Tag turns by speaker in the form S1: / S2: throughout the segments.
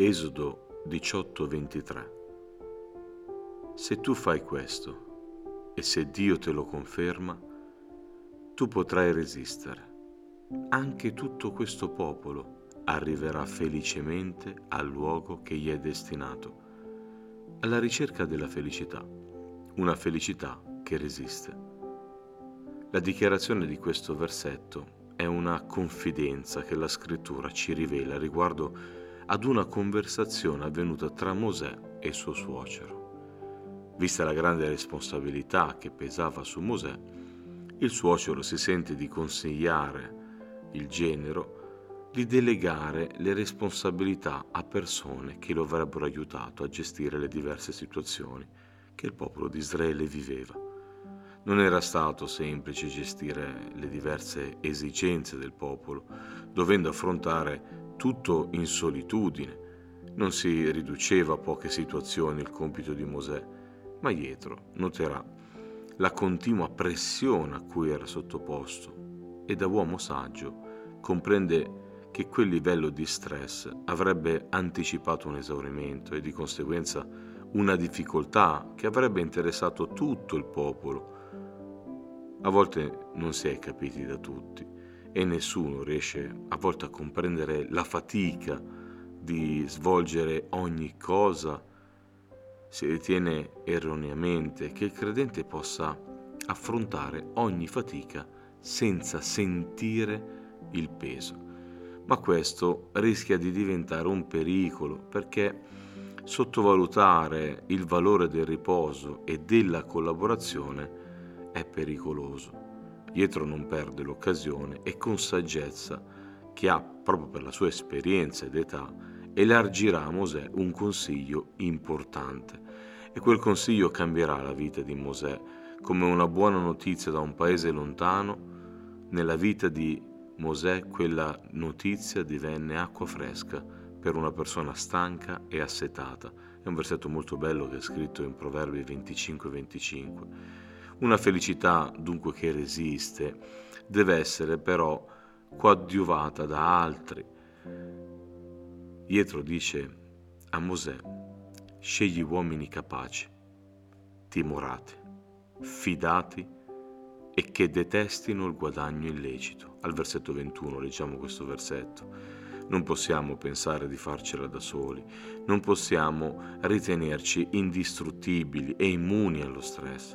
S1: Esodo 18:23 Se tu fai questo e se Dio te lo conferma, tu potrai resistere. Anche tutto questo popolo arriverà felicemente al luogo che gli è destinato, alla ricerca della felicità, una felicità che resiste. La dichiarazione di questo versetto è una confidenza che la scrittura ci rivela riguardo ad una conversazione avvenuta tra Mosè e suo suocero. Vista la grande responsabilità che pesava su Mosè, il suocero si sente di consigliare il genero di delegare le responsabilità a persone che lo avrebbero aiutato a gestire le diverse situazioni che il popolo di Israele viveva. Non era stato semplice gestire le diverse esigenze del popolo, dovendo affrontare tutto in solitudine. Non si riduceva a poche situazioni il compito di Mosè, ma Jetro noterà la continua pressione a cui era sottoposto e da uomo saggio comprende che quel livello di stress avrebbe anticipato un esaurimento e di conseguenza una difficoltà che avrebbe interessato tutto il popolo. A volte non si è capiti da tutti e nessuno riesce a volte a comprendere la fatica di svolgere ogni cosa si ritiene erroneamente che il credente possa affrontare ogni fatica senza sentire il peso. Ma questo rischia di diventare un pericolo perché sottovalutare il valore del riposo e della collaborazione è pericoloso. Dietro non perde l'occasione e con saggezza, che ha proprio per la sua esperienza ed età, elargirà a Mosè un consiglio importante e quel consiglio cambierà la vita di Mosè come una buona notizia da un paese lontano. Nella vita di Mosè quella notizia divenne acqua fresca per una persona stanca e assetata. È un versetto molto bello che è scritto in Proverbi 25-25. Una felicità dunque che resiste deve essere però coadiuvata da altri Pietro dice a Mosè, scegli uomini capaci, timorati, fidati e che detestino il guadagno illecito. Al versetto 21 leggiamo questo versetto. Non possiamo pensare di farcela da soli, non possiamo ritenerci indistruttibili e immuni allo stress.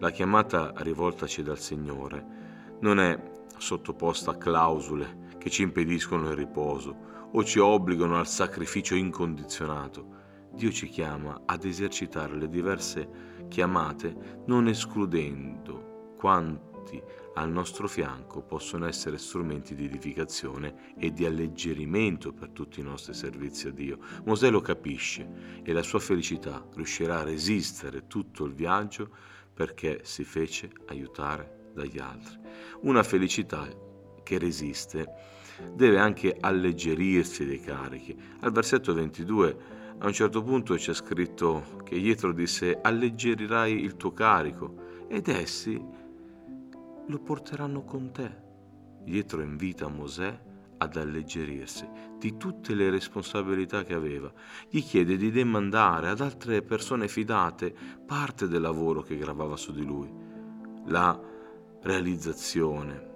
S1: La chiamata rivoltaci dal Signore non è sottoposta a clausole che ci impediscono il riposo o ci obbligano al sacrificio incondizionato. Dio ci chiama ad esercitare le diverse chiamate non escludendo quanti al nostro fianco possono essere strumenti di edificazione e di alleggerimento per tutti i nostri servizi a Dio. Mosè lo capisce e la sua felicità riuscirà a resistere tutto il viaggio perché si fece aiutare dagli altri. Una felicità che resiste deve anche alleggerirsi dei carichi. Al versetto 22 a un certo punto c'è scritto che Jetro disse alleggerirai il tuo carico ed essi lo porteranno con te. Jetro invita Mosè ad alleggerirsi di tutte le responsabilità che aveva. Gli chiede di demandare ad altre persone fidate parte del lavoro che gravava su di lui. La realizzazione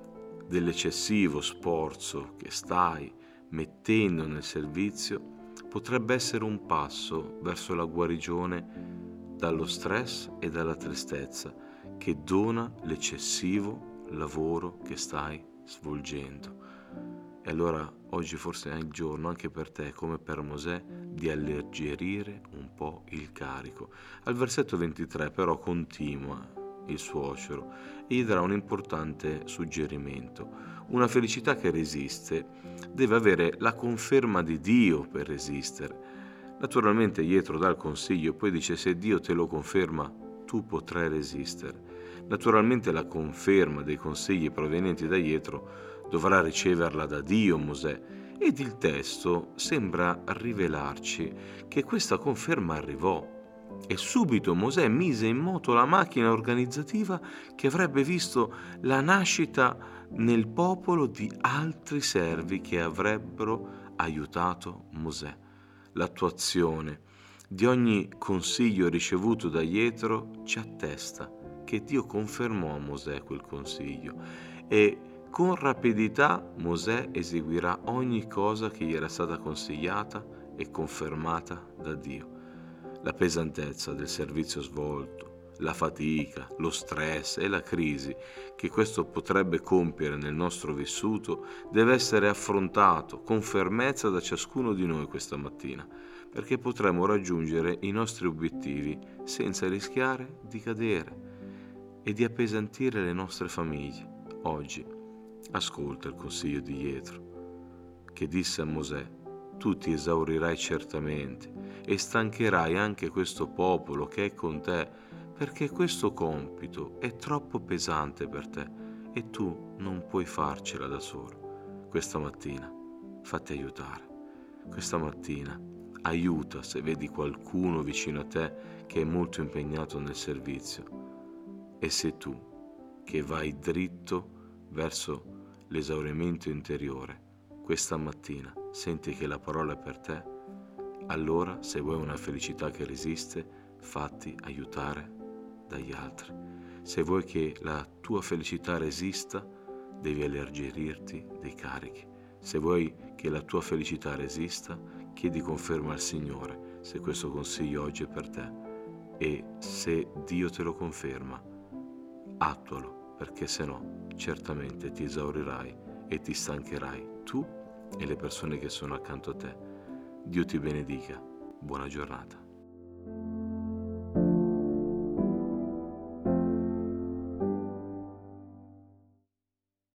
S1: dell'eccessivo sforzo che stai mettendo nel servizio potrebbe essere un passo verso la guarigione dallo stress e dalla tristezza che dona l'eccessivo lavoro che stai svolgendo. E allora oggi forse è il giorno anche per te, come per Mosè, di alleggerire un po' il carico. Al versetto 23 però continua il suocero, e gli darà un importante suggerimento. Una felicità che resiste deve avere la conferma di Dio per resistere. Naturalmente Pietro dà il consiglio e poi dice se Dio te lo conferma tu potrai resistere. Naturalmente la conferma dei consigli provenienti da Pietro dovrà riceverla da Dio Mosè ed il testo sembra rivelarci che questa conferma arrivò e subito Mosè mise in moto la macchina organizzativa che avrebbe visto la nascita nel popolo di altri servi che avrebbero aiutato Mosè. l'attuazione di ogni consiglio ricevuto da Jetro ci attesta che Dio confermò a Mosè quel consiglio e con rapidità Mosè eseguirà ogni cosa che gli era stata consigliata e confermata da Dio. La pesantezza del servizio svolto, la fatica, lo stress e la crisi che questo potrebbe compiere nel nostro vissuto deve essere affrontato con fermezza da ciascuno di noi questa mattina, perché potremo raggiungere i nostri obiettivi senza rischiare di cadere e di appesantire le nostre famiglie. Oggi ascolta il consiglio di Jetro, che disse a Mosè, tu ti esaurirai certamente e stancherai anche questo popolo che è con te, perché questo compito è troppo pesante per te e tu non puoi farcela da solo. Questa mattina fatti aiutare. Questa mattina aiuta se vedi qualcuno vicino a te che è molto impegnato nel servizio e se tu, che vai dritto verso l'esaurimento interiore, questa mattina senti che la parola è per te, allora se vuoi una felicità che resiste, fatti aiutare dagli altri. Se vuoi che la tua felicità resista, devi alleggerirti dei carichi. Se vuoi che la tua felicità resista, chiedi conferma al Signore se questo consiglio oggi è per te e se Dio te lo conferma attualo, perché se no certamente ti esaurirai e ti stancherai tu e le persone che sono accanto a te. Dio ti benedica. Buona giornata.